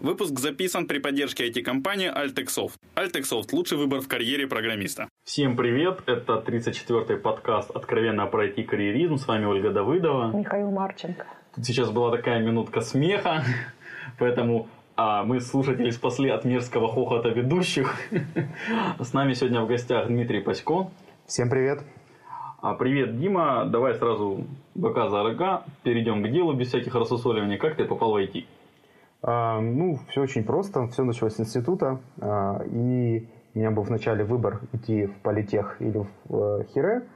Выпуск записан при поддержке IT-компании Altexoft. Altexoft – лучший выбор в карьере программиста. Всем привет! Это 34-й подкаст «Откровенно про IT-карьеризм». С вами Ольга Давыдова. Михаил Марченко. Тут сейчас была такая минутка смеха, поэтому а мы слушатели спасли от мерзкого хохота ведущих. С нами сегодня в гостях Дмитрий Пасько. Всем привет. А, привет, Дима. Давай сразу бока за рога. Перейдем к делу без всяких рассусоливаний. Как ты попал в IT? А, ну, все очень просто. Все началось с института. А, и у меня был вначале выбор идти в политех или в э, Хире.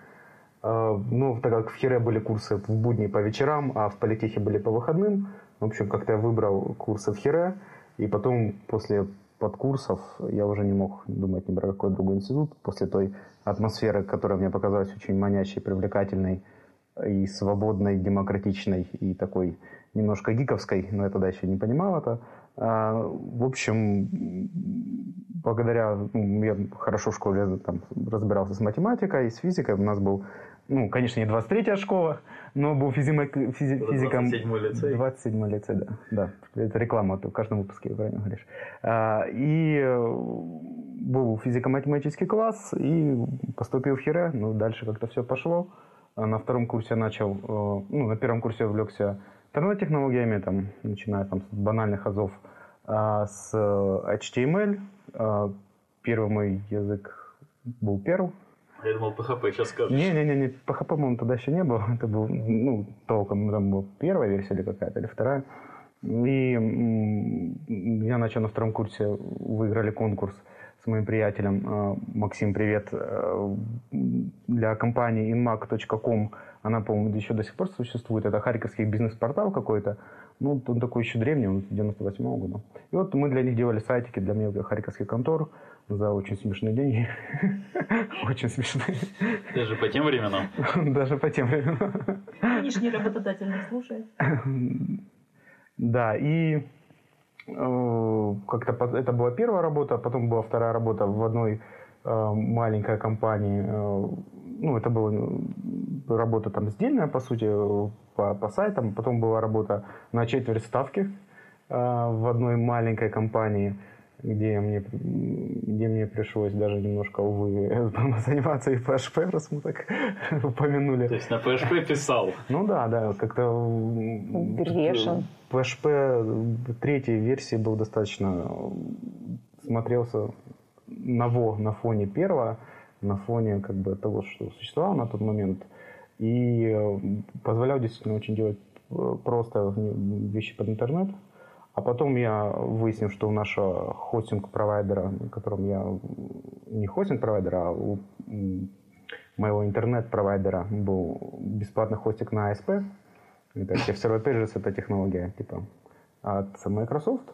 А, ну, так как в Хире были курсы в будни по вечерам, а в политехе были по выходным, в общем, как-то я выбрал курсы в Хире. И потом, после подкурсов, я уже не мог думать ни про какой другой институт. После той атмосферы, которая мне показалась очень манящей, привлекательной и свободной, демократичной, и такой немножко гиковской, но я тогда еще не понимал это. А, в общем, благодаря, ну, я хорошо в школе там, разбирался с математикой, с физикой, у нас был, ну, конечно, не 23-я школа, но был физимо, физи, физиком... 27-й лицей. 27-й лицей, да. да. Это реклама, ты в каждом выпуске правильно говоришь. А, и был физико-математический класс, и поступил в Хире, ну, дальше как-то все пошло. А на втором курсе начал, э, ну, на первом курсе увлекся интернет-технологиями, там, начиная там, с банальных азов, а с HTML. А, первый мой язык был Perl. Я думал, PHP сейчас скажешь. Не-не-не, PHP, по-моему, тогда еще не было. Это был, ну, толком, там была первая версия или какая-то, или вторая. И я начал на втором курсе, выиграли конкурс с моим приятелем. А, Максим, привет. Э, для компании inmac.com она, по-моему, еще до сих пор существует. Это харьковский бизнес-портал какой-то. Ну, он такой еще древний, он 98 -го года. И вот мы для них делали сайтики для мелких харьковских контор за очень смешные деньги. Очень смешные. Даже по тем временам? Даже по тем временам. Нынешний работодатель не слушает. Да, и э, как-то это была первая работа, потом была вторая работа в одной э, маленькой компании. Ну, это была работа там сдельная, по сути, по, по сайтам. Потом была работа на четверть ставки в одной маленькой компании – где мне, где мне пришлось даже немножко, увы, заниматься и PHP, раз мы так упомянули. То есть на PHP писал? Ну да, да, как-то... Перевешен. PHP третьей версии был достаточно... Смотрелся на во на фоне первого, на фоне как бы того, что существовало на тот момент. И позволял действительно очень делать э, просто вещи под интернет. А потом я выяснил, что у нашего хостинг-провайдера, которым я не хостинг-провайдера, а у моего интернет-провайдера был бесплатный хостинг на ASP. Это Pages, это технология типа от Microsoft.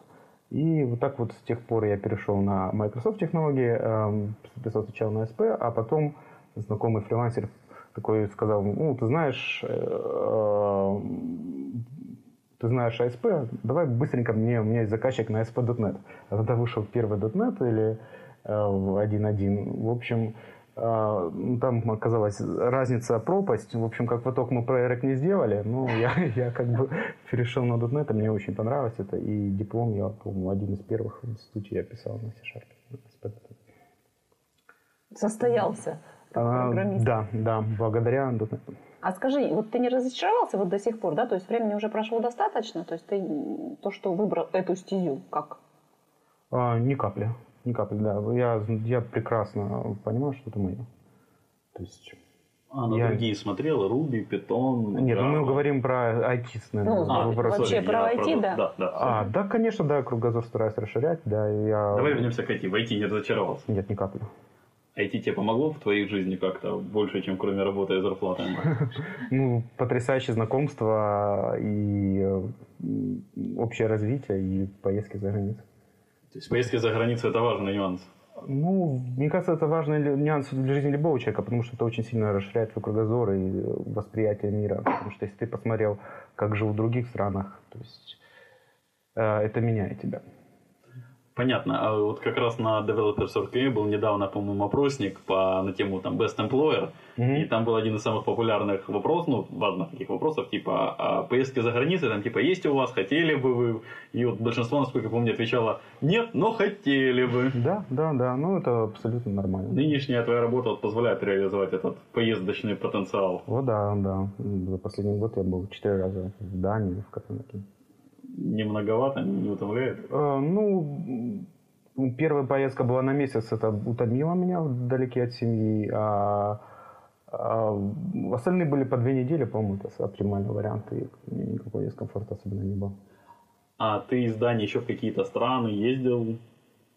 И вот так вот с тех пор я перешел на Microsoft технологии, эм, записал сначала на ASP, а потом знакомый фрилансер такой сказал, ну, ты знаешь, э, ты знаешь ASP, давай быстренько мне, у меня есть заказчик на ASP.NET. А тогда вышел первый .NET или э, 1.1. В общем, э, там оказалась разница, пропасть. В общем, как поток мы проект не сделали, но я, я как бы перешел на .NET, мне очень понравилось это. И диплом я, по-моему, один из первых в институте я писал на C-Sharp. Состоялся. А, да, да, благодаря .NET. А скажи, вот ты не разочаровался вот до сих пор, да? То есть времени уже прошло достаточно? То есть ты то, что выбрал эту стезю, как? А, ни капли. Ни капли, да. Я, я прекрасно понимаю, что это мое. То есть... А, на я... другие смотрел? Руби, Питон, Нет, Java. мы говорим про IT, наверное. Ну, а, про вообще про IT, да? Да, да. А, да, конечно, да, кругозор стараюсь расширять, да. Я... Давай вернемся к IT. В IT не разочаровался? Нет, ни капли. IT тебе помогло в твоей жизни как-то больше, чем кроме работы и зарплаты? Ну, потрясающее знакомство и общее развитие и поездки за границу. То есть поездки за границу – это важный нюанс? Ну, мне кажется, это важный нюанс для жизни любого человека, потому что это очень сильно расширяет твой кругозор и восприятие мира. Потому что если ты посмотрел, как живут в других странах, то есть э, это меняет тебя. Понятно. А вот как раз на Developers Org был недавно, по-моему, опросник по, на тему там, Best Employer. И там был один из самых популярных вопросов, ну, важных таких вопросов, типа, а поездки за границей, там, типа, есть у вас, хотели бы вы? И вот большинство, насколько я помню, отвечало, нет, но хотели бы. Да, да, да, ну это абсолютно нормально. Нынешняя твоя работа вот позволяет реализовать этот поездочный потенциал. О, да, да. За последний год я был четыре раза в Дании, в Копенгагене. Не многовато, не утомляет? Э, ну, первая поездка была на месяц, это утомило меня вдалеке от семьи, а, а остальные были по две недели, по-моему, это оптимальный вариант, и никакого дискомфорта особенно не было. А ты из Дании еще в какие-то страны ездил?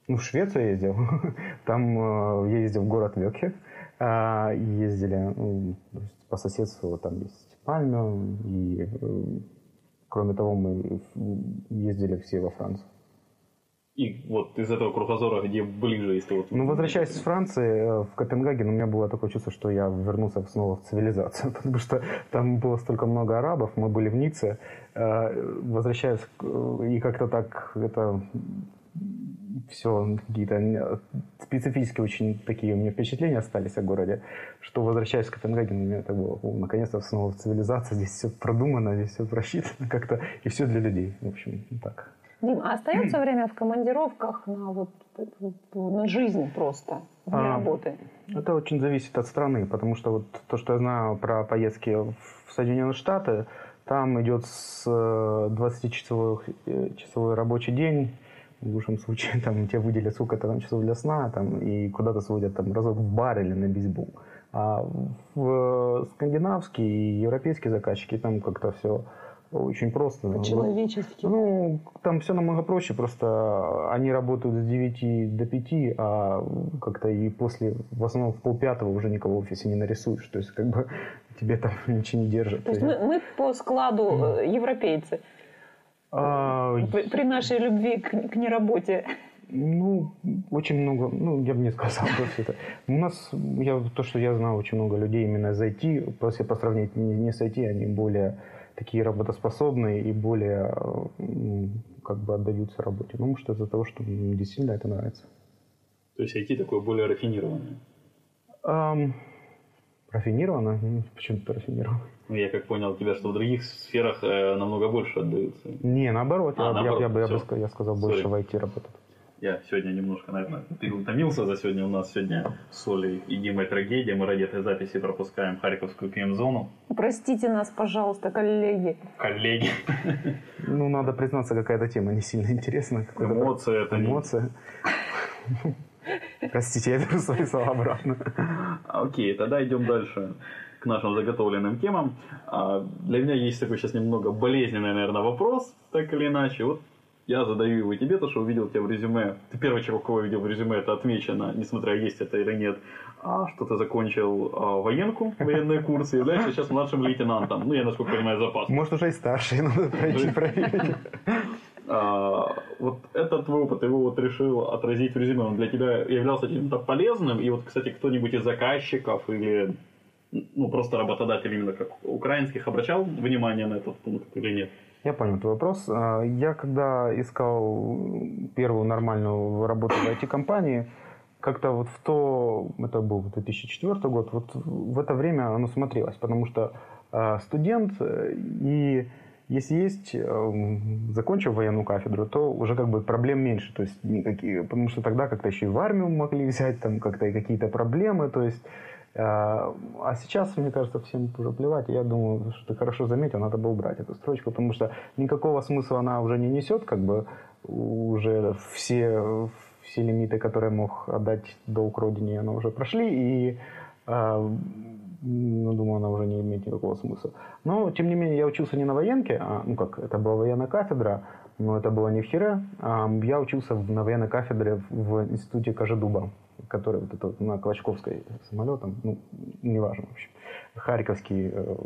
Ну, в Швецию ездил. Там э, я ездил в город Вёке. Э, ездили по соседству, там есть Пальмю. И, э, кроме того, мы ездили все во Францию. И вот из этого кругозора, где ближе, если вот... Ну, возвращаясь из Франции э, в Копенгаген, у меня было такое чувство, что я вернулся снова в цивилизацию, потому что там было столько много арабов, мы были в Ницце. Э, возвращаясь, и как-то так это все какие-то специфические очень такие у меня впечатления остались о городе, что возвращаясь в Копенгаген, у меня это было, наконец-то снова в цивилизации, здесь все продумано, здесь все просчитано как-то, и все для людей, в общем, так. Дим, а остается время в командировках на, вот, на жизнь просто, вне а, работы? Это очень зависит от страны, потому что вот то, что я знаю про поездки в Соединенные Штаты, там идет с 20-часовой э, часовой рабочий день, в лучшем случае там тебе выделят сколько-то там часов для сна, там, и куда-то сводят там разок в бар или на бейсбол. А в скандинавские и европейские заказчики там как-то все очень просто. По-человечески. Ну, там все намного проще, просто они работают с 9 до 5, а как-то и после, в основном в полпятого уже никого в офисе не нарисуешь. То есть, как бы тебе там ничего не держит. То есть мы, мы по складу mm. европейцы. А... При, при нашей любви к, к неработе. Ну, очень много, ну, я бы не сказал просто это. У нас, я, то, что я знаю, очень много людей именно зайти, если по сравнению не, не с IT, они более такие работоспособные и более как бы отдаются работе. Ну, может, из-за того, что мне действительно это нравится. То есть IT такое более рафинированное? Um, рафинировано? Почему-то рафинированное. Ну, я как понял тебя, что в других сферах э, намного больше отдаются. Не, наоборот. А, я, наоборот я, я, я, бы, я сказал, больше Sorry. в IT работать. Я сегодня немножко, наверное, переутомился за сегодня. У нас сегодня с Олей и Димой трагедия. Мы ради этой записи пропускаем Харьковскую ПМ-зону. Простите нас, пожалуйста, коллеги. Коллеги. Ну, надо признаться, какая-то тема не сильно интересна. Эмоция это Эмоция. Простите, я беру свои слова обратно. Окей, тогда идем дальше к нашим заготовленным темам. А, для меня есть такой сейчас немного болезненный, наверное, вопрос, так или иначе. Вот я задаю его тебе, то, что увидел тебя в резюме. Ты первый человек, кого я видел в резюме, это отмечено, несмотря есть это или нет, а, что ты закончил а, военку, военные курсы, являешься сейчас младшим лейтенантом. Ну, я, насколько понимаю, запас. Может, уже и старший, надо пройти проверить. А, вот этот твой опыт, его вот решил отразить в резюме, он для тебя являлся чем-то полезным, и вот, кстати, кто-нибудь из заказчиков или ну, просто работодатель именно как украинских обращал внимание на этот пункт или нет? Я понял твой вопрос. А, я когда искал первую нормальную работу в IT-компании, как-то вот в то, это был 2004 год, вот в это время оно смотрелось, потому что а, студент э, и если есть, э, закончив военную кафедру, то уже как бы проблем меньше, то есть никакие, потому что тогда как-то еще и в армию могли взять, там как-то и какие-то проблемы, то есть а, а сейчас, мне кажется, всем уже плевать. Я думаю, что ты хорошо заметил, надо было убрать эту строчку, потому что никакого смысла она уже не несет, как бы уже все, все лимиты, которые мог отдать долг родине, она уже прошли, и ну, думаю, она уже не имеет никакого смысла. Но, тем не менее, я учился не на военке, а, ну как, это была военная кафедра, но это было не в Хире. А, я учился на военной кафедре в институте Кожедуба который вот это на Клочковской самолетом, ну, неважно, в общем. Харьковский э,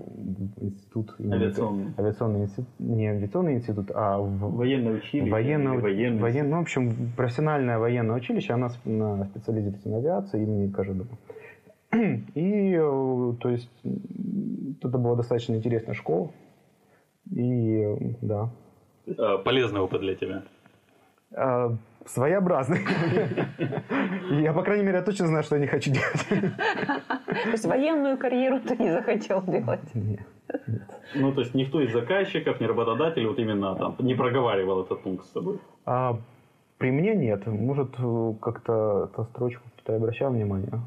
институт. Авиационный. Авиационный институт. Не авиационный институт, а в, военное училище. Военное, военный воен, ну, в общем, профессиональное военное училище, она на специализируется на авиации имени Кожедуба. И, э, то есть, это была достаточно интересная школа. И, да. Полезный опыт для тебя. А, своеобразный. Я, по крайней мере, точно знаю, что я не хочу делать. То есть военную карьеру ты не захотел делать? Нет. Ну, то есть никто из заказчиков, ни работодателей вот именно там не проговаривал этот пункт с собой? А при мне нет. Может, как-то эту строчку кто-то обращал внимание.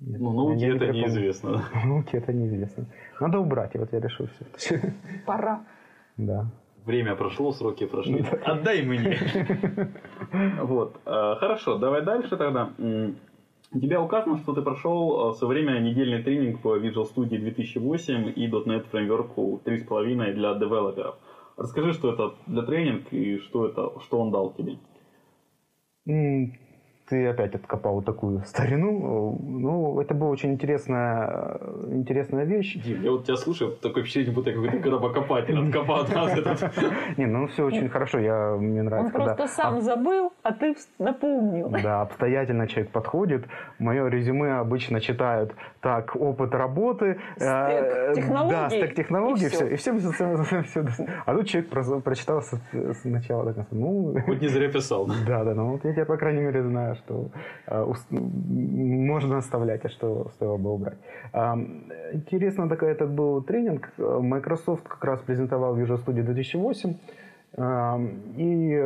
Ну, науке это припомню. неизвестно. Науке это неизвестно. Надо убрать, и вот я решил все. Пора. Да. Время прошло, сроки прошли. Отдай мне. Вот. Э, хорошо, давай дальше тогда. У тебя указано, что ты прошел со время недельный тренинг по Visual Studio 2008 и .NET Framework 3.5 для девелоперов. Расскажи, что это для тренинг и что, это, что он дал тебе ты опять откопал такую старину. Ну, это была очень интересная, интересная вещь. Дим, я вот тебя слушаю, такое впечатление, будто я какой-то гробокопатель откопал от нас этот. Не, ну все очень хорошо, я, мне нравится. Он просто сам забыл, а ты напомнил. Да, обстоятельно человек подходит. Мое резюме обычно читают так, опыт работы. Стек э, технологий. Да, стек технологий, и все. И все, А тут человек прочитал сначала до конца. Ну, вот не зря писал. Да, да, ну вот я тебя, по крайней мере, знаю, что э, можно оставлять, а что стоило бы убрать. Э, интересно, такой этот был тренинг. Microsoft как раз презентовал Visual Studio 2008. Э, и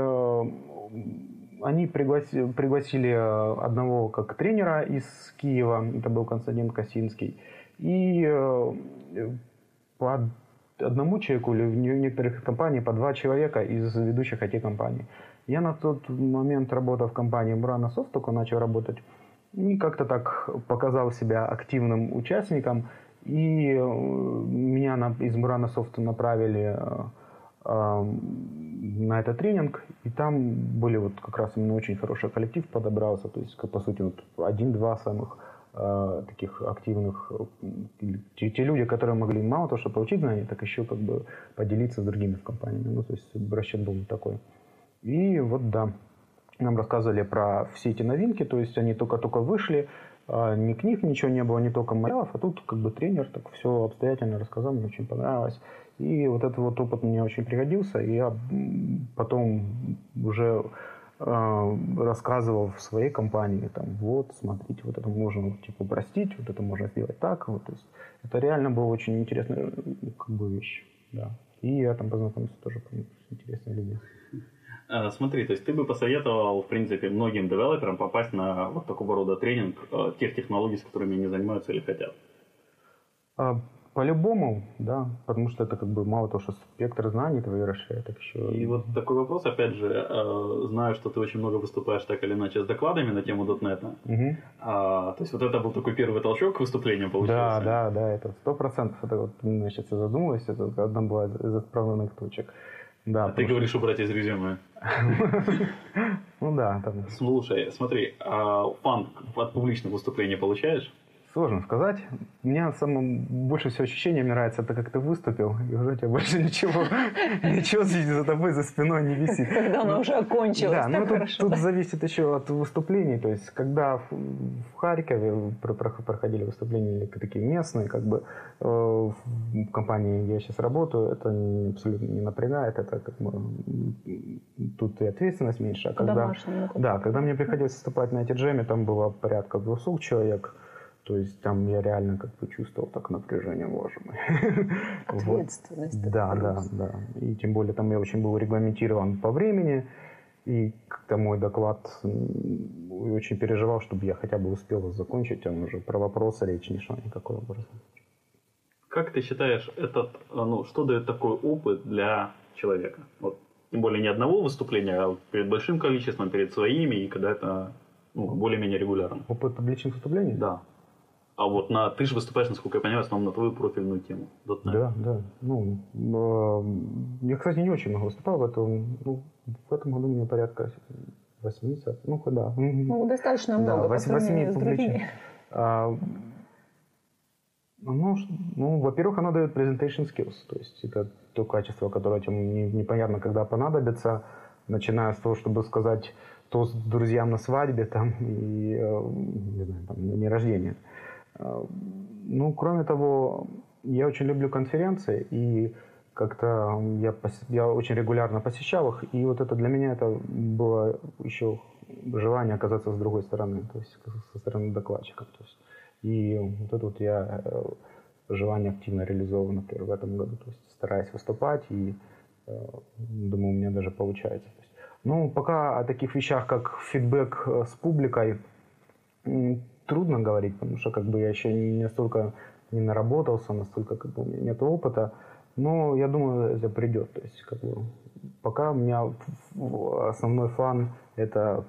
они пригласили, пригласили одного как тренера из Киева, это был Константин Косинский, и по одному человеку или в некоторых компаниях по два человека из ведущих IT-компаний. Я на тот момент работал в компании Murano Soft, только начал работать. И как-то так показал себя активным участником. И э, меня на, из Murano Soft направили э, э, на этот тренинг. И там были вот как раз именно очень хороший коллектив подобрался. То есть, по сути, вот один-два самых э, таких активных те, те люди, которые могли мало того, что получить знания, так еще как бы поделиться с другими в компаниями. Ну, то есть расчет был такой. И вот да, нам рассказывали про все эти новинки, то есть они только-только вышли, а, ни книг ничего не было, не только материалов, а тут как бы тренер так все обстоятельно рассказал, мне очень понравилось. И вот этот вот опыт мне очень пригодился, и я потом уже э, рассказывал в своей компании, там, вот, смотрите, вот это можно, типа, упростить, вот это можно сделать так, вот, то есть это реально была очень интересная, как бы, вещь, да. И я там познакомился тоже с интересными людьми. Э, смотри, то есть ты бы посоветовал, в принципе, многим девелоперам попасть на вот такого рода тренинг э, тех технологий, с которыми они занимаются или хотят? А, по-любому, да, потому что это как бы мало того, что спектр знаний твои расширяет, так еще... И вот такой вопрос, опять же, э, знаю, что ты очень много выступаешь так или иначе с докладами на тему .NET. Угу. А, то есть вот это был такой первый толчок к выступлению, получается? Да, да, да, это сто процентов. Это вот, значит, я задумалась, это одна была из отправленных точек. Да, а ты говоришь убрать из резюме. Ну да. Там... Слушай, смотри, а фан от публичных выступлений получаешь? Сложно сказать. У меня самое больше всего ощущение мне нравится, это как ты выступил, и уже у тебя больше ничего, ничего за тобой за спиной не висит. Когда оно уже окончилось, Да, ну тут, зависит еще от выступлений. То есть, когда в, в Харькове проходили выступления такие местные, как бы э, в компании, где я сейчас работаю, это абсолютно не напрягает, это как бы тут и ответственность меньше. А когда, да, когда мне приходилось выступать на эти джеме, там было порядка 200 человек, то есть там я реально как бы чувствовал так напряжение, мой. Ответственность. Вот. Да, да, да. И тем более там я очень был регламентирован по времени. И как-то мой доклад очень переживал, чтобы я хотя бы успел закончить, он уже про вопросы речь не шла никакой образом. Как ты считаешь, этот, ну, что дает такой опыт для человека? Вот, тем более не одного выступления, а перед большим количеством, перед своими, и когда это ну, более-менее регулярно. Опыт публичных выступлений? Да. А вот на ты же выступаешь, насколько я понимаю, в основном на твою профильную тему. .NET. Да, да. Ну, э, я, кстати, не очень много выступал в этом. Ну, в этом году у меня порядка 80. Ну, да. Ну, достаточно много да, 8, 8 публичных. А, ну, ну, во-первых, оно дает presentation skills, то есть это то качество, которое тебе не, непонятно, когда понадобится, начиная с того, чтобы сказать тост друзьям на свадьбе там, и, э, не знаю, там, на день рождения. Ну, кроме того, я очень люблю конференции, и как-то я, я очень регулярно посещал их, и вот это для меня это было еще желание оказаться с другой стороны, то есть со стороны докладчика. То есть, и вот это вот я э, желание активно реализовываю, например, в этом году, то есть стараюсь выступать, и э, думаю, у меня даже получается. Ну, пока о таких вещах, как фидбэк э, с публикой, трудно говорить, потому что как бы я еще не настолько не наработался, настолько как бы у меня нет опыта. Но я думаю, это придет. То есть, как бы, пока у меня основной фан это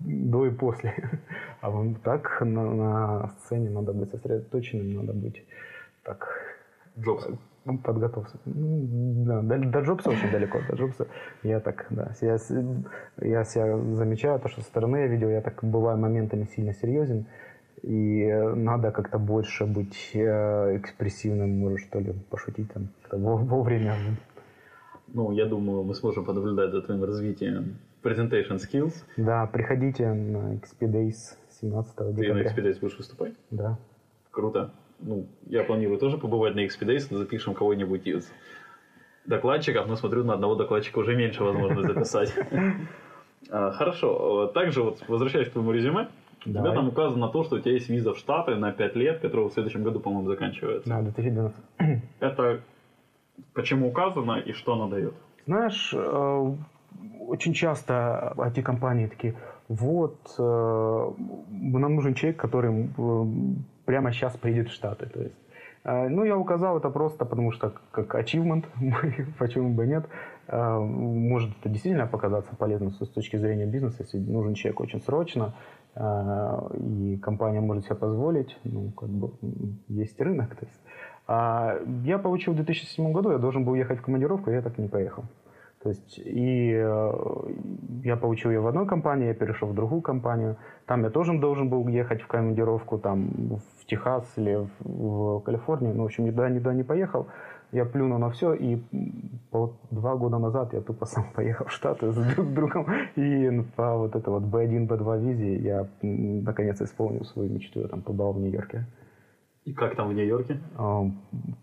до и после. А вот так на, на сцене надо быть сосредоточенным, надо быть так Джобсом. ну, подготовься. М, Да, до, до Джобса очень далеко. До Джобса я так, да. Я, я себя замечаю, то, что со стороны я видел, я так бываю моментами сильно серьезен. И э, надо как-то больше быть э, экспрессивным, может, что ли, пошутить там вовремя. Ну, я думаю, мы сможем понаблюдать за твоим развитием presentation skills. Да, приходите на XP Days 17 Ты на декабря. Expedice будешь выступать? Да. Круто. Ну, я планирую тоже побывать на Expedice, запишем кого-нибудь из докладчиков, но смотрю, на одного докладчика уже меньше возможно записать. А, Хорошо. Также вот возвращаясь к твоему резюме, у тебя там указано то, что у тебя есть виза в Штаты на 5 лет, которая в следующем году, по-моему, заканчивается. Да, 2012. Это почему указано и что она дает? Знаешь, э, очень часто IT-компании такие, вот, э, нам нужен человек, который прямо сейчас приедет в Штаты. То есть, э, ну, я указал это просто потому, что как achievement, почему бы нет. Может это действительно показаться полезным с точки зрения бизнеса, если нужен человек очень срочно, и компания может себе позволить, ну, как бы есть рынок. То есть. А я получил в 2007 году, я должен был ехать в командировку, я так и не поехал. То есть, и э, я получил ее в одной компании, я перешел в другую компанию. Там я тоже должен был ехать в командировку, там в Техас или в, в Калифорнию. Ну, в общем, никуда, никуда не поехал. Я плюнул на все, и вот два года назад я тупо сам поехал в Штаты с друг другом. И по вот этой вот B1, B2 визе я наконец исполнил свою мечту. Я там побывал в Нью-Йорке. И как там в Нью-Йорке?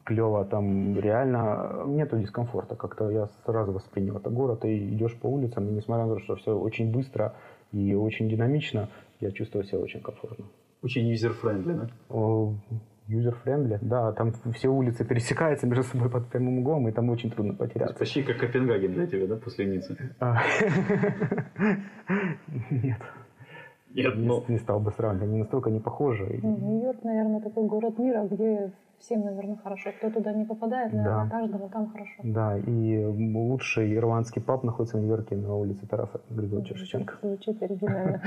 клево, там реально нету дискомфорта. Как-то я сразу воспринял это город, и идешь по улицам, и несмотря на то, что все очень быстро и очень динамично, я чувствую себя очень комфортно. Очень user-friendly, да? User-friendly, да, там все улицы пересекаются между собой под прямым углом, и там очень трудно потеряться. почти как Копенгаген для тебя, да, после Ниццы? А, Нет, Нет, не, ну, не стал бы сравнивать, они настолько не похожи. Ну, Нью-Йорк, наверное, такой город мира, где всем, наверное, хорошо. Кто туда не попадает, наверное, Да. каждому там хорошо. Да, и лучший ирландский паб находится в Нью-Йорке на улице Тараса Григорьевича Шевченко. Звучит оригинально.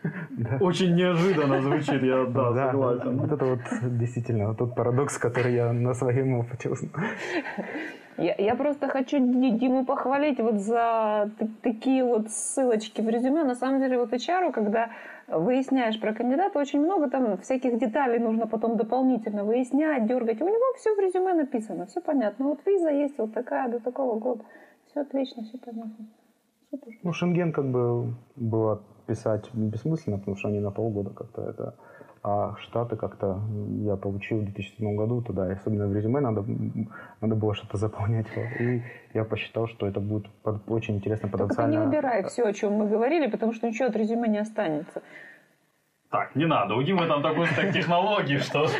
Очень неожиданно звучит, я, да, согласен. вот это вот действительно тот парадокс, который я на своем опыте узнал. Я, я просто хочу Ди- Диму похвалить вот за такие вот ссылочки в резюме. На самом деле вот HR, когда выясняешь про кандидата, очень много там всяких деталей нужно потом дополнительно выяснять, дергать. У него все в резюме написано, все понятно. Вот виза есть вот такая до такого года. Все отлично, все понятно. Супер. Ну, Шенген как бы было писать бессмысленно, потому что они на полгода как-то это... А Штаты как-то я получил в 2007 году туда, и особенно в резюме надо, надо было что-то заполнять. И я посчитал, что это будет под- очень интересно Только ты не потенциально. убирай все, о чем мы говорили, потому что ничего от резюме не останется. Так, не надо, у Димы там такой стек технологий, что...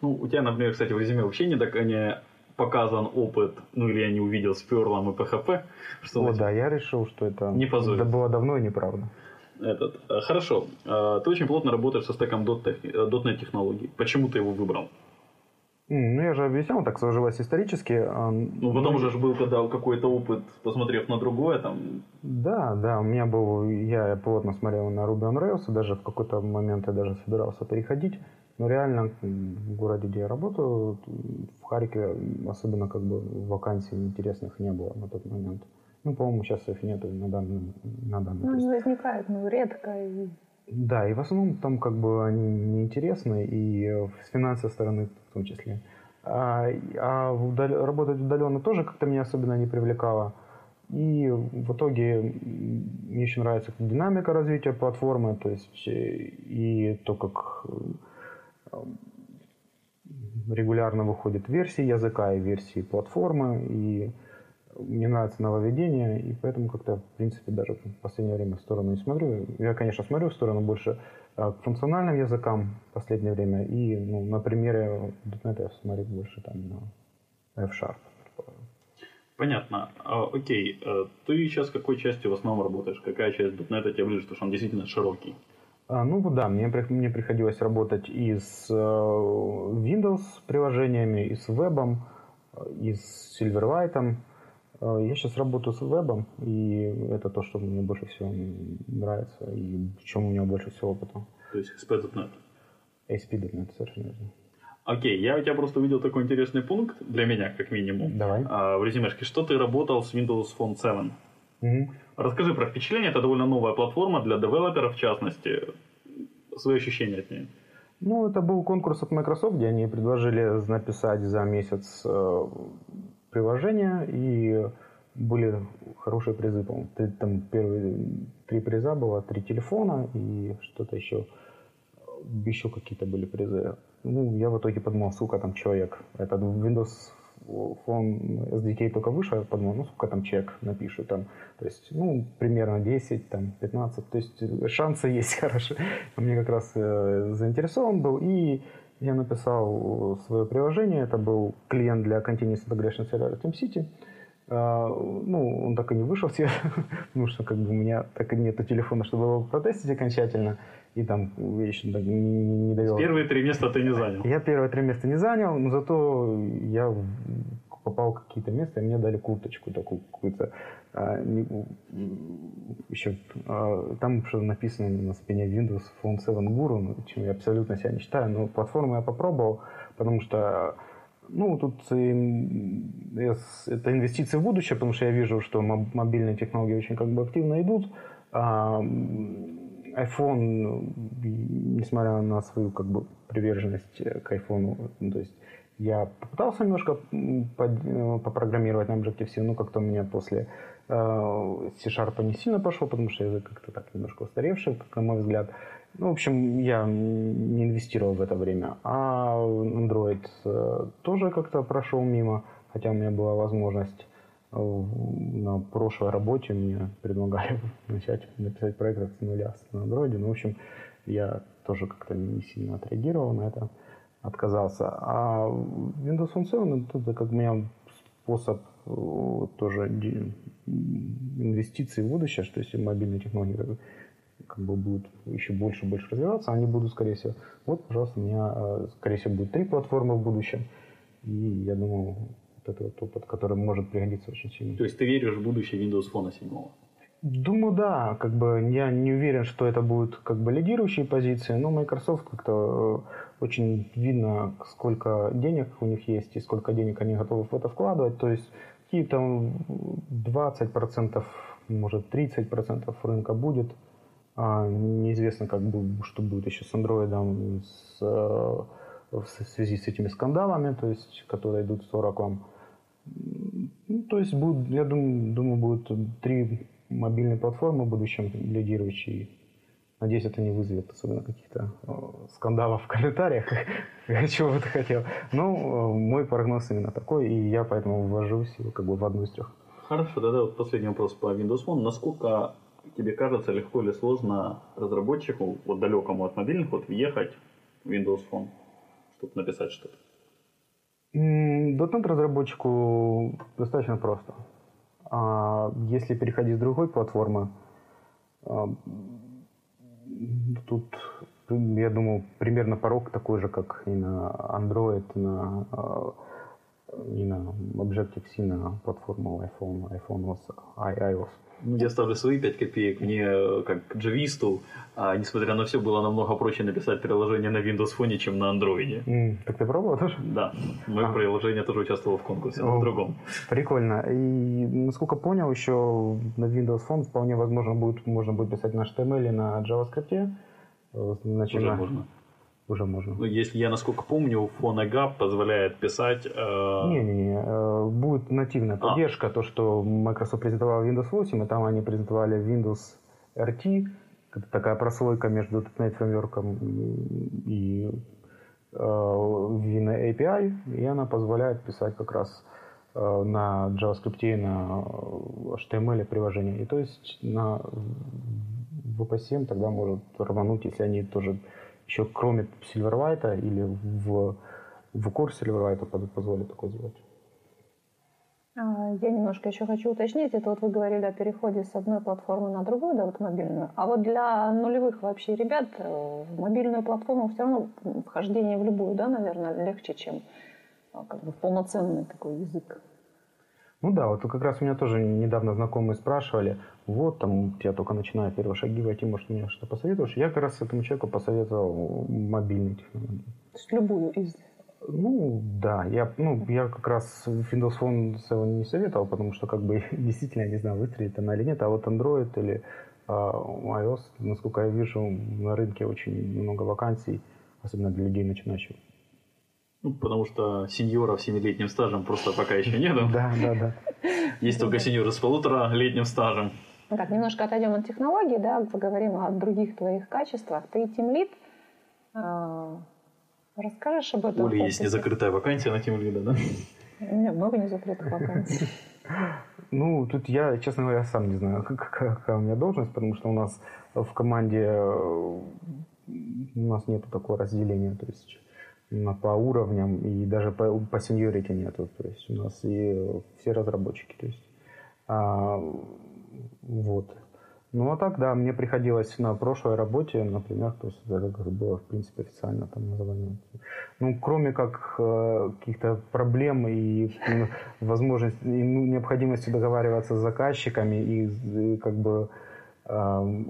Ну, у тебя, например, кстати, в резюме вообще не, так, не показан опыт, ну или я не увидел с Перлом и PHP, что О, да, я решил, что это, Не это было давно и неправда. Этот. э, Хорошо, Э, ты очень плотно работаешь со стеком .NET э, .NET технологий. Почему ты его выбрал? Ну, я же объяснял, так сложилось исторически. а, Ну, потом уже был когда какой-то опыт, посмотрев на другое, там, Да, да, у меня был, я плотно смотрел на Ruby on Rails, и даже в какой-то момент я даже собирался переходить, но реально в городе, где я работаю, в Харькове особенно как бы вакансий интересных не было на тот момент. Ну, по-моему, сейчас их нету на данный, на данный Ну, они возникают, ну, редко. И... Да, и в основном там как бы они неинтересны, и э, с финансовой стороны в том числе. А, а вдаль- работать удаленно тоже как-то меня особенно не привлекало. И в итоге мне еще нравится как динамика развития платформы, то есть э, и то, как э, регулярно выходят версии языка и версии платформы, и мне нравится нововведение, и поэтому как-то, в принципе, даже в последнее время в сторону не смотрю. Я, конечно, смотрю в сторону больше а, к функциональным языкам в последнее время, и ну, на примере .NET я смотрю больше там на F-Sharp. Понятно. А, окей, э, ты сейчас какой частью в основном работаешь? Какая часть .NET тебе ближе, потому что он действительно широкий? А, ну да, мне, мне приходилось работать и с э, Windows приложениями, и с вебом, и с Silverlight. Э, я сейчас работаю с вебом, и это то, что мне больше всего нравится, и в чем у меня больше всего опыта. То есть ASP.NET? ASP.NET, совершенно верно. Окей, я у тебя просто увидел такой интересный пункт, для меня как минимум, Давай. А, в резюмешке, что ты работал с Windows Phone 7. Угу. Расскажи про впечатление, это довольно новая платформа для девелоперов в частности, свои ощущения от нее. Ну, это был конкурс от Microsoft, где они предложили написать за месяц э, приложение, и были хорошие призы, по-моему. Там первые три приза было, три телефона и что-то еще. Еще какие-то были призы. Ну, я в итоге подумал, сука, там человек. Этот Windows Phone SDK только вышел, я подумал, ну, сколько там человек напишет там. То есть, ну, примерно 10, там, 15. То есть, шансы есть хорошие. Мне как раз э, заинтересован был. И я написал свое приложение. Это был клиент для Continuous Integration Server TeamCity. А, ну, он так и не вышел все, потому что как бы у меня так и нет телефона, чтобы его протестить окончательно. И там я еще не, не довел. Первые три места ты не занял. Я первые три места не занял, но зато я попал в какие-то места, и мне дали курточку такую какую-то. А, не, еще а, там что написано на спине Windows Phone 7 Guru, ну, чем я абсолютно себя не считаю, но платформу я попробовал, потому что ну, тут это инвестиции в будущее, потому что я вижу, что мобильные технологии очень как бы активно идут. А iPhone, несмотря на свою как бы приверженность к iPhone, то есть я попытался немножко попрограммировать на Objective-C, но как-то у меня после C-Sharp не сильно пошло, потому что язык как-то так немножко устаревший, как на мой взгляд. Ну, в общем, я не инвестировал в это время. А Android э, тоже как-то прошел мимо, хотя у меня была возможность э, на прошлой работе мне предлагали начать написать проект с нуля на Android. Ну, в общем, я тоже как-то не сильно отреагировал на это, отказался. А Windows Phone 7 это как у меня способ э, тоже инвестиций в будущее, что если мобильные технологии как бы будут еще больше и больше развиваться, они будут, скорее всего, вот, пожалуйста, у меня, э, скорее всего, будет три платформы в будущем, и я думаю, вот это вот опыт, который может пригодиться очень сильно. То есть ты веришь в будущее Windows Phone 7? Думаю, да. Как бы я не уверен, что это будут как бы лидирующие позиции, но Microsoft как-то э, очень видно, сколько денег у них есть и сколько денег они готовы в это вкладывать. То есть какие-то 20%, может 30% рынка будет – а, неизвестно, как бы, что будет еще с с, э, в связи с этими скандалами, то есть, которые идут с Oracle. Ну, то есть, будет, я думаю, думаю, будут три мобильные платформы в будущем лидирующие. Надеюсь, это не вызовет особенно каких-то э, скандалов в комментариях, чего бы ты хотел. Но э, мой прогноз именно такой, и я поэтому ввожусь как бы в одну из трех. Хорошо, тогда вот последний вопрос по Windows Phone. Насколько тебе кажется, легко или сложно разработчику, вот далекому от мобильных, вот въехать в Windows Phone, чтобы написать что-то? .NET разработчику достаточно просто. А если переходить с другой платформы, тут, я думаю, примерно порог такой же, как и на Android, на, а, и на Objective-C, на платформу iPhone, iPhone iOS. Ну, я ставлю свои 5 копеек. Мне, как джависту, а, несмотря на все, было намного проще написать приложение на Windows Phone, чем на Android. Mm, так ты пробовал тоже? Да. Мое а. приложение тоже участвовало в конкурсе, но в другом. Прикольно. И, насколько понял, еще на Windows Phone вполне возможно будет, можно будет писать на HTML или на JavaScript. Начиная, Уже можно уже можно. Ну, если я, насколько помню, PhoneGap позволяет писать... Э... Не-не-не, э, будет нативная а. поддержка, а. то, что Microsoft презентовала Windows 8, и там они презентовали Windows RT, это такая прослойка между .NET фреймворком и Vina API, и она позволяет писать как раз на JavaScript и на HTML приложения. И то есть на VP7 тогда может рвануть, если они тоже еще кроме Silverlight или в, в Core Silverlight позволят такое сделать. А, я немножко еще хочу уточнить. Это вот вы говорили о переходе с одной платформы на другую, да, вот мобильную. А вот для нулевых вообще ребят э, в мобильную платформу все равно вхождение в любую, да, наверное, легче, чем а, как бы полноценный такой язык. Ну да, вот как раз у меня тоже недавно знакомые спрашивали, вот там я только начинаю первые шаги войти, может мне что посоветуешь? Я как раз этому человеку посоветовал мобильные технологии. То есть любую из ну, да, я, ну, я как раз Windows Phone 7 не советовал, потому что как бы действительно не знаю, выстрелит она или нет, а вот Android или uh, iOS, насколько я вижу, на рынке очень много вакансий, особенно для людей начинающих. Ну, потому что сеньоров с 7-летним стажем просто пока еще нету. Да, да, да. Есть только сеньоры с полутора-летним стажем. Так, немножко отойдем от технологий, да, поговорим о других твоих качествах. Ты тимлит, Расскажешь об этом? Оля, есть незакрытая вакансия на тем лида, да? У меня много незакрытых вакансий. Ну, тут я, честно говоря, сам не знаю, какая у меня должность, потому что у нас в команде э, у нас нет такого разделения, то есть по уровням и даже по, по сеньорити нету, то есть у нас и все разработчики, то есть а, вот. Ну, а так, да, мне приходилось на прошлой работе, например, то есть это было, в принципе, официально там название. Ну, кроме как э, каких-то проблем и ну, возможности, и ну, необходимости договариваться с заказчиками и, и как бы э,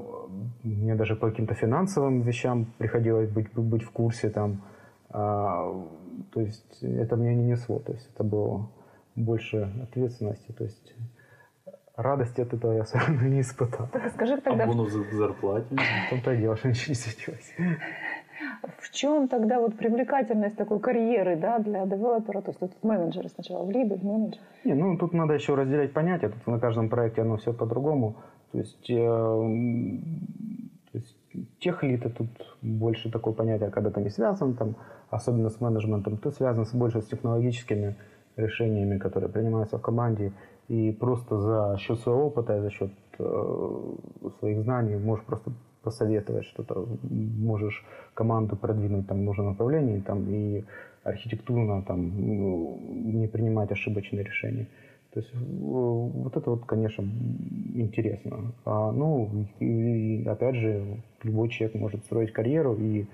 мне даже по каким-то финансовым вещам приходилось быть, быть в курсе там. Э, то есть это мне не несло, то есть это было больше ответственности, то есть радости от этого я совершенно не испытал. Так скажи тогда... А бонус к зарплате? В том-то и дело, что ничего не светилось. В чем тогда вот привлекательность такой карьеры да, для девелопера? То есть тут менеджеры сначала в лиды, в менеджер. Не, ну тут надо еще разделять понятия. Тут на каждом проекте оно все по-другому. То есть, э, то есть техлит тут больше такое понятие, когда ты не связан, там, особенно с менеджментом, ты связан больше с технологическими решениями, которые принимаются в команде и просто за счет своего опыта и за счет э, своих знаний можешь просто посоветовать что-то, можешь команду продвинуть там в нужном направлении там, и архитектурно там, ну, не принимать ошибочные решения. То есть вот это вот, конечно, интересно. А, ну, и, опять же, любой человек может строить карьеру и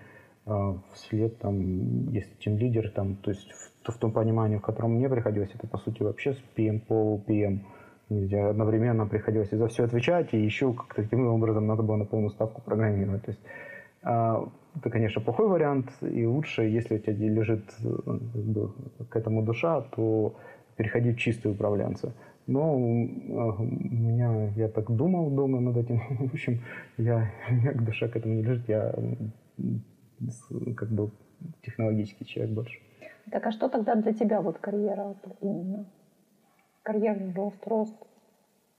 а, вслед там, если тем лидер, там, то есть в, в том понимании, в котором мне приходилось, это по сути вообще с PM, по PM, где одновременно приходилось и за все отвечать, и еще как-то таким образом надо было на полную ставку программировать. То есть а, это, конечно, плохой вариант, и лучше, если у тебя лежит как бы, к этому душа, то переходить в чистые управленцы. Но у меня, я так думал дома над этим, в общем, я, у меня душа к этому не лежит, я как бы технологический человек больше. Так а что тогда для тебя вот карьера именно? Карьерный рост, рост.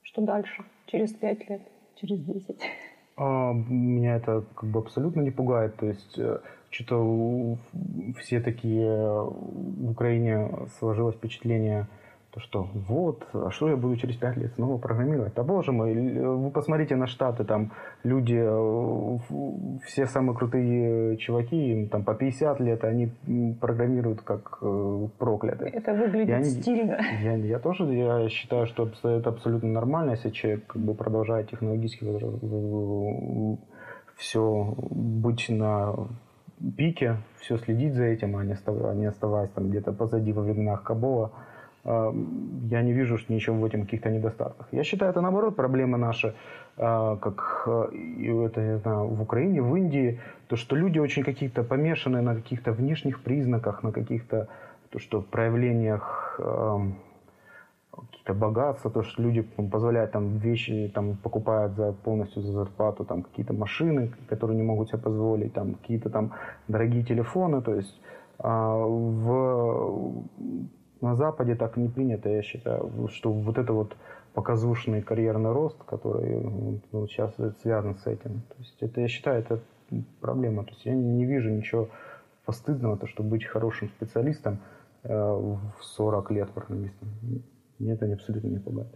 Что дальше? Через пять лет? Через десять? А, меня это как бы абсолютно не пугает. То есть э, что-то все такие в Украине сложилось впечатление, то что вот, а что я буду через пять лет снова программировать? Да боже мой, вы посмотрите на Штаты, там люди, э, все самые крутые чуваки, им там по 50 лет, они программируют как э, проклятые. Это выглядит я, стильно. Я, я тоже я считаю, что это абсолютно нормально, если человек как бы продолжает технологически все быть на пике, все следить за этим, а не, оставаясь, не оставаясь там где-то позади во временах Кабова я не вижу ничего в этом каких-то недостатках. Я считаю, это наоборот проблема наша, а, как это, я знаю, в Украине, в Индии, то, что люди очень какие-то помешаны на каких-то внешних признаках, на каких-то то, что проявлениях какие-то богатства, то, что люди позволяют там вещи, там покупают за полностью за зарплату, там какие-то машины, которые не могут себе позволить, там какие-то там дорогие телефоны, то есть а, в на Западе так не принято, я считаю, что вот это вот показушный карьерный рост, который ну, сейчас связан с этим. То есть это, я считаю, это проблема. То есть я не вижу ничего постыдного, то что быть хорошим специалистом в 40 лет программистом. Мне это абсолютно не пугает.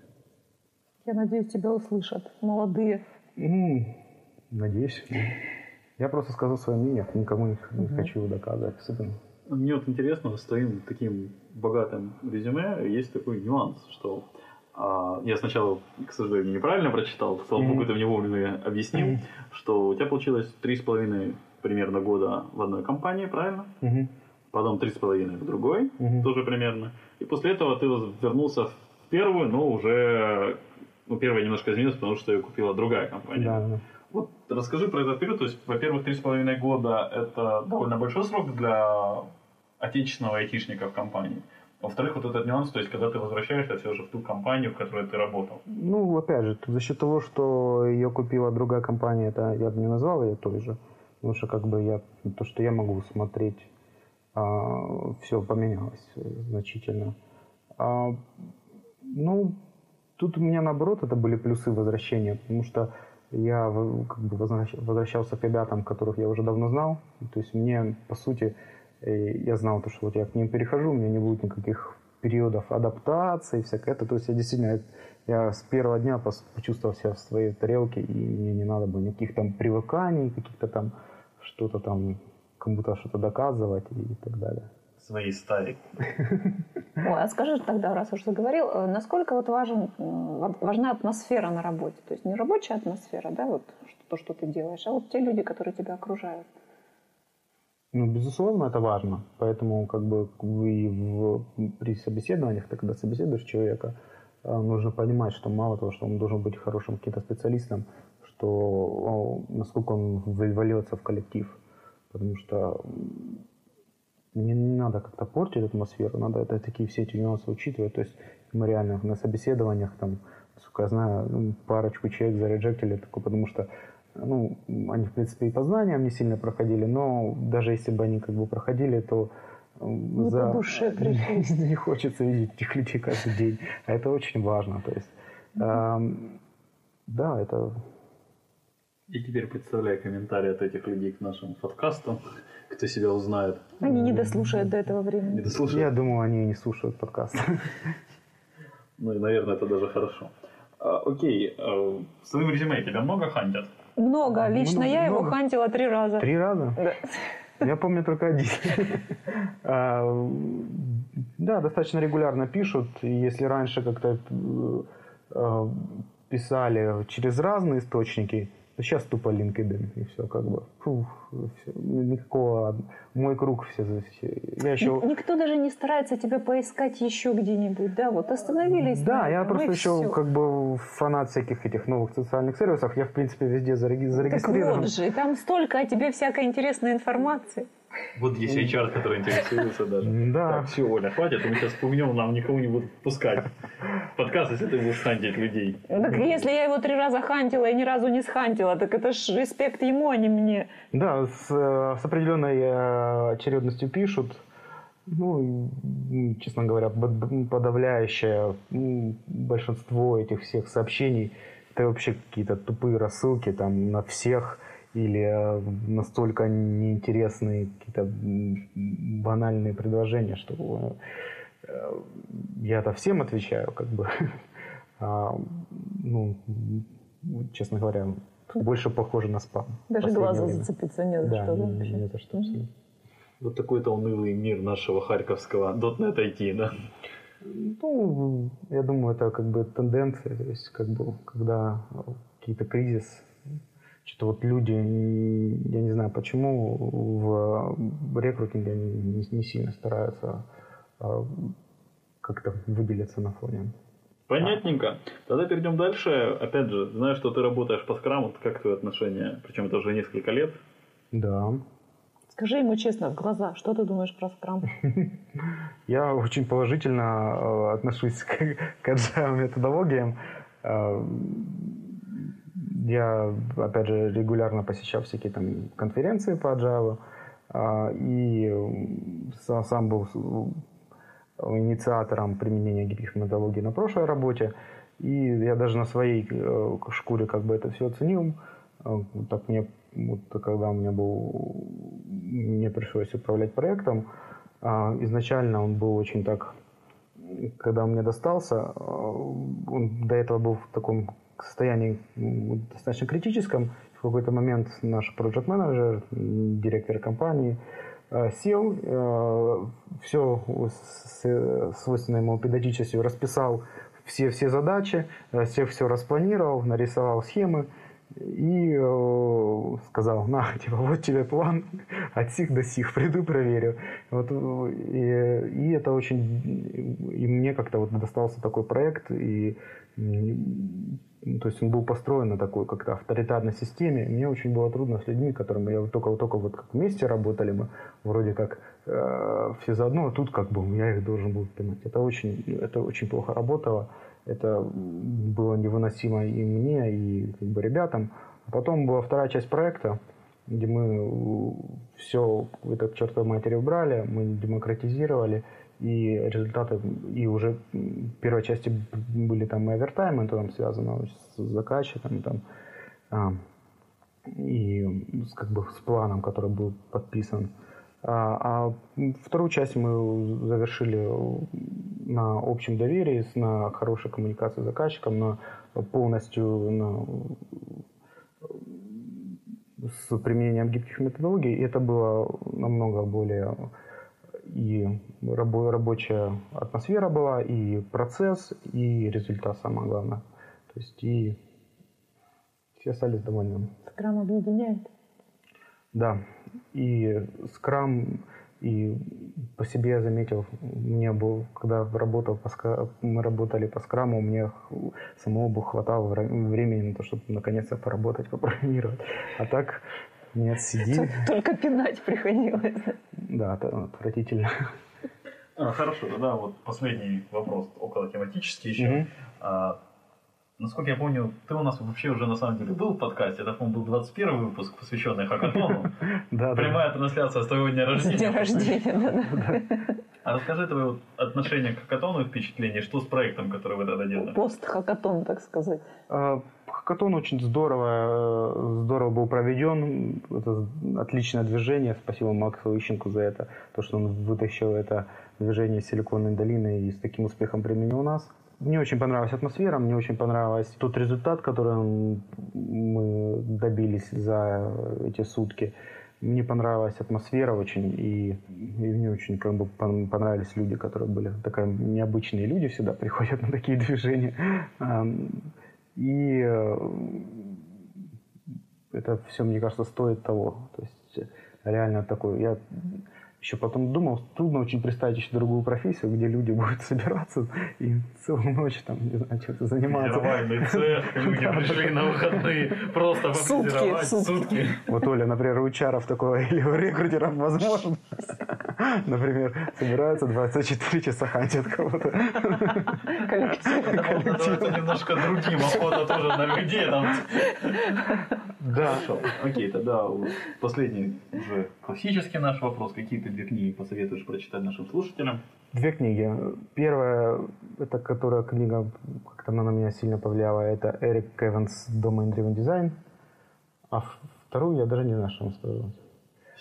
Я надеюсь, тебя услышат молодые. Ну, надеюсь. Я просто сказал свое мнение, никому не, угу. хочу доказывать особенно. Мне вот интересно, с твоим таким богатым резюме есть такой нюанс, что а, я сначала, к сожалению, неправильно прочитал, слава mm-hmm. богу, ты мне вовремя объяснил, mm-hmm. что у тебя получилось три с половиной примерно года в одной компании, правильно? Mm-hmm. Потом три с половиной в другой, mm-hmm. тоже примерно. И после этого ты вернулся в первую, но уже ну, первая немножко изменилась, потому что ее купила другая компания. Да. Вот расскажи про этот период. То есть, во-первых, три с половиной года это довольно большой срок для отечественного айтишника в компании. Во-вторых, вот этот нюанс, то есть, когда ты возвращаешься все же в ту компанию, в которой ты работал. Ну, опять же, за счет того, что ее купила другая компания, это я бы не назвал ее той же. Потому что как бы я, то, что я могу смотреть, а, все поменялось значительно. А, ну, тут у меня наоборот это были плюсы возвращения, потому что я как бы возвращался к ребятам, которых я уже давно знал. То есть мне, по сути, э, я знал, то, что вот я к ним перехожу, у меня не будет никаких периодов адаптации, всякое это. То есть я действительно, я с первого дня почувствовал себя в своей тарелке, и мне не надо было никаких там привыканий, каких-то там что-то там, кому-то что-то доказывать и так далее своей стаи. Ой, а скажи тогда, раз уж заговорил, э, насколько вот важен, важна атмосфера на работе? То есть не рабочая атмосфера, да, вот то, что ты делаешь, а вот те люди, которые тебя окружают. Ну, безусловно, это важно. Поэтому как бы вы в, при собеседованиях, ты когда собеседуешь человека, э, нужно понимать, что мало того, что он должен быть хорошим каким-то специалистом, что насколько он вольется в коллектив. Потому что не, не надо как-то портить атмосферу, надо это, такие все эти нюансы учитывать. То есть мы реально на собеседованиях, там, насколько я знаю, парочку человек зареджектили, такое, потому что ну, они, в принципе, и по знаниям не сильно проходили, но даже если бы они как бы проходили, то не за... по душе не хочется видеть этих людей каждый день. А это очень важно. То есть, эм, да, это... И теперь представляю комментарии от этих людей к нашему подкасту кто себя узнает. Они не дослушают до этого времени. Не дослушают? Я думаю, они не слушают подкаст. Ну и, наверное, это даже хорошо. А, окей, а, в своем резюме тебя много хантят? Много. Лично много, я его много. хантила три раза. Три раза? Да. Я помню только один. А, да, достаточно регулярно пишут. Если раньше как-то э, писали через разные источники, Сейчас тупо LinkedIn, и все как бы. Фух, все, никакого... Мой круг все... Я еще... Никто даже не старается тебя поискать еще где-нибудь, да? Вот остановились. Да, я просто еще все. как бы фанат всяких этих новых социальных сервисов. Я, в принципе, везде зарегистрирован. Так вот же, там столько о тебе всякой интересной информации. Вот есть HR, который интересуется даже. Да. Так, все, Оля, хватит, мы сейчас пугнем, нам никого не будут пускать. Подкаст, если ты будешь хантить людей. Ну, так если я его три раза хантила и ни разу не схантила, так это ж респект ему, а не мне. Да, с, э, с определенной э, очередностью пишут. Ну, честно говоря, подавляющее большинство этих всех сообщений это вообще какие-то тупые рассылки там на всех или э, настолько неинтересные какие-то банальные предложения, что э, я-то всем отвечаю, как бы. А, ну, честно говоря, больше похоже на спам. Даже глаза время. зацепиться не за да, что. Не, не за что абсолютно. Вот такой-то унылый мир нашего харьковского .NET IT, да? Ну, я думаю, это как бы тенденция, то есть как бы, когда какие-то кризис что-то вот люди, я не знаю почему, в рекрутинге они не, не сильно стараются а, как-то выделиться на фоне. Понятненько. Тогда перейдем дальше. Опять же, знаю, что ты работаешь по скраму. Как твои отношения? Причем это уже несколько лет. Да. Скажи ему честно в глаза, что ты думаешь про скрам? Я очень положительно э, отношусь к, к agile методологиям. Э, я, опять же, регулярно посещал всякие там конференции по Java, а, и сам был инициатором применения гибких методологий на прошлой работе. И я даже на своей э, шкуре как бы это все оценил. Так мне, вот, когда у меня был, мне пришлось управлять проектом, изначально он был очень так, когда он мне достался, он до этого был в таком состоянии достаточно критическом. В какой-то момент наш проект менеджер директор компании, сел, все с свойственной ему педагогичностью расписал все, все задачи, все все распланировал, нарисовал схемы и э, сказал, на, типа, вот тебе план от сих до сих, приду проверю. Вот, и, и это очень, и мне как-то вот достался такой проект, и то есть он был построен на такой как-то авторитарной системе. Мне очень было трудно с людьми, которыми я только, только вот как вместе работали мы, вроде как э, все заодно, а тут как бы я их должен был понимать. Это очень, это очень плохо работало. Это было невыносимо и мне, и как бы ребятам. А потом была вторая часть проекта, где мы все это к чертовой матери убрали, мы демократизировали, и результаты, и уже в первой части были там и овертаймы, это там связано с заказчиками, там, а, и как бы с планом, который был подписан. А, а вторую часть мы завершили на общем доверии, на хорошей коммуникации с заказчиком, на полностью на, с применением гибких методологий. И это было намного более и рабо рабочая атмосфера была, и процесс, и результат самое главное. То есть и все остались довольны. Скрам объединяет? Да. И скрам, и по себе я заметил, мне был, когда работал по, мы работали по скраму, мне самого бы хватало времени на то, чтобы наконец-то поработать, попрограммировать. А так нет, сиди. Только пинать приходилось. Да, это отвратительно. А, хорошо, тогда вот последний вопрос, около тематический еще. Угу. А, насколько я помню, ты у нас вообще уже на самом деле был в подкасте. Это, по-моему, был 21 выпуск, посвященный хакатону. Да, Прямая трансляция с твоего дня рождения. День рождения, да. А расскажи твое отношение к хакатону и впечатление, что с проектом, который вы тогда делали? Пост-хакатон, так сказать. Хакатон очень здорово, э, здорово был проведен. Это отличное движение. Спасибо Максу Ищенку за это. То, что он вытащил это движение Силиконовой долины и с таким успехом применил у нас. Мне очень понравилась атмосфера, мне очень понравился тот результат, который мы добились за эти сутки. Мне понравилась атмосфера очень, и, и мне очень как бы понравились люди, которые были такие необычные люди, всегда приходят на такие движения. И э, это все, мне кажется, стоит того. То есть реально такой. Я еще потом думал, трудно очень представить еще другую профессию, где люди будут собираться и целую ночь там, не знаю, чем-то заниматься. Нормальный цех, люди пришли на выходные просто сутки, сутки. Вот, Оля, например, у Чаров такого или у рекрутеров возможно. Например, собираются 24 часа хантят кого-то. Коллектив. Это немножко другим, охота тоже на людей там. Да. Хорошо. Окей, тогда последний уже классический наш вопрос. Какие ты две книги посоветуешь прочитать нашим слушателям? Две книги. Первая, это которая книга, как-то она на меня сильно повлияла, это Эрик Эванс «Domain Driven Design». А вторую я даже не знаю, что вам сказать.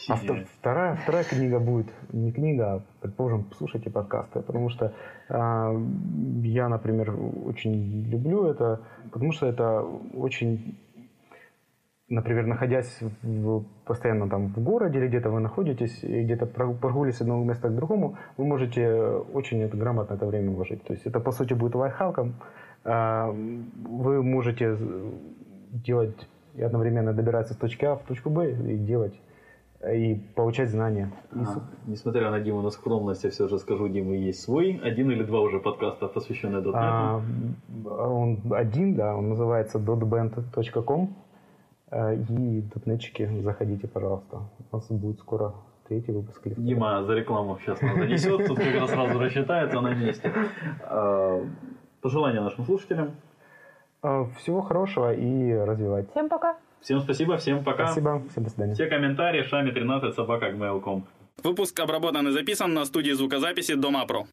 А вторая, вторая книга будет не книга, а, предположим, слушайте подкасты, потому что э, я, например, очень люблю это, потому что это очень например, находясь в, постоянно там в городе или где-то вы находитесь, и где-то прогуливаясь с одного места к другому, вы можете очень это, грамотно это время вложить. То есть это, по сути, будет лайфхаком. А, вы можете делать и одновременно добираться с точки А в точку Б и делать и получать знания. А, несмотря на Диму на скромность, я все же скажу, Дима есть свой, один или два уже подкаста, посвященные .NET. А, он один, да, он называется dotband.com. Э, и дотнетчики, заходите, пожалуйста. У нас будет скоро третий выпуск. Дима за рекламу сейчас нас занесет, тут как раз сразу рассчитается на месте. Э, пожелания нашим слушателям. Э, всего хорошего и развивать. Всем пока. Всем спасибо, всем пока. Спасибо, всем до свидания. Все комментарии шами 13 собака Выпуск обработан и записан на студии звукозаписи Дома Про.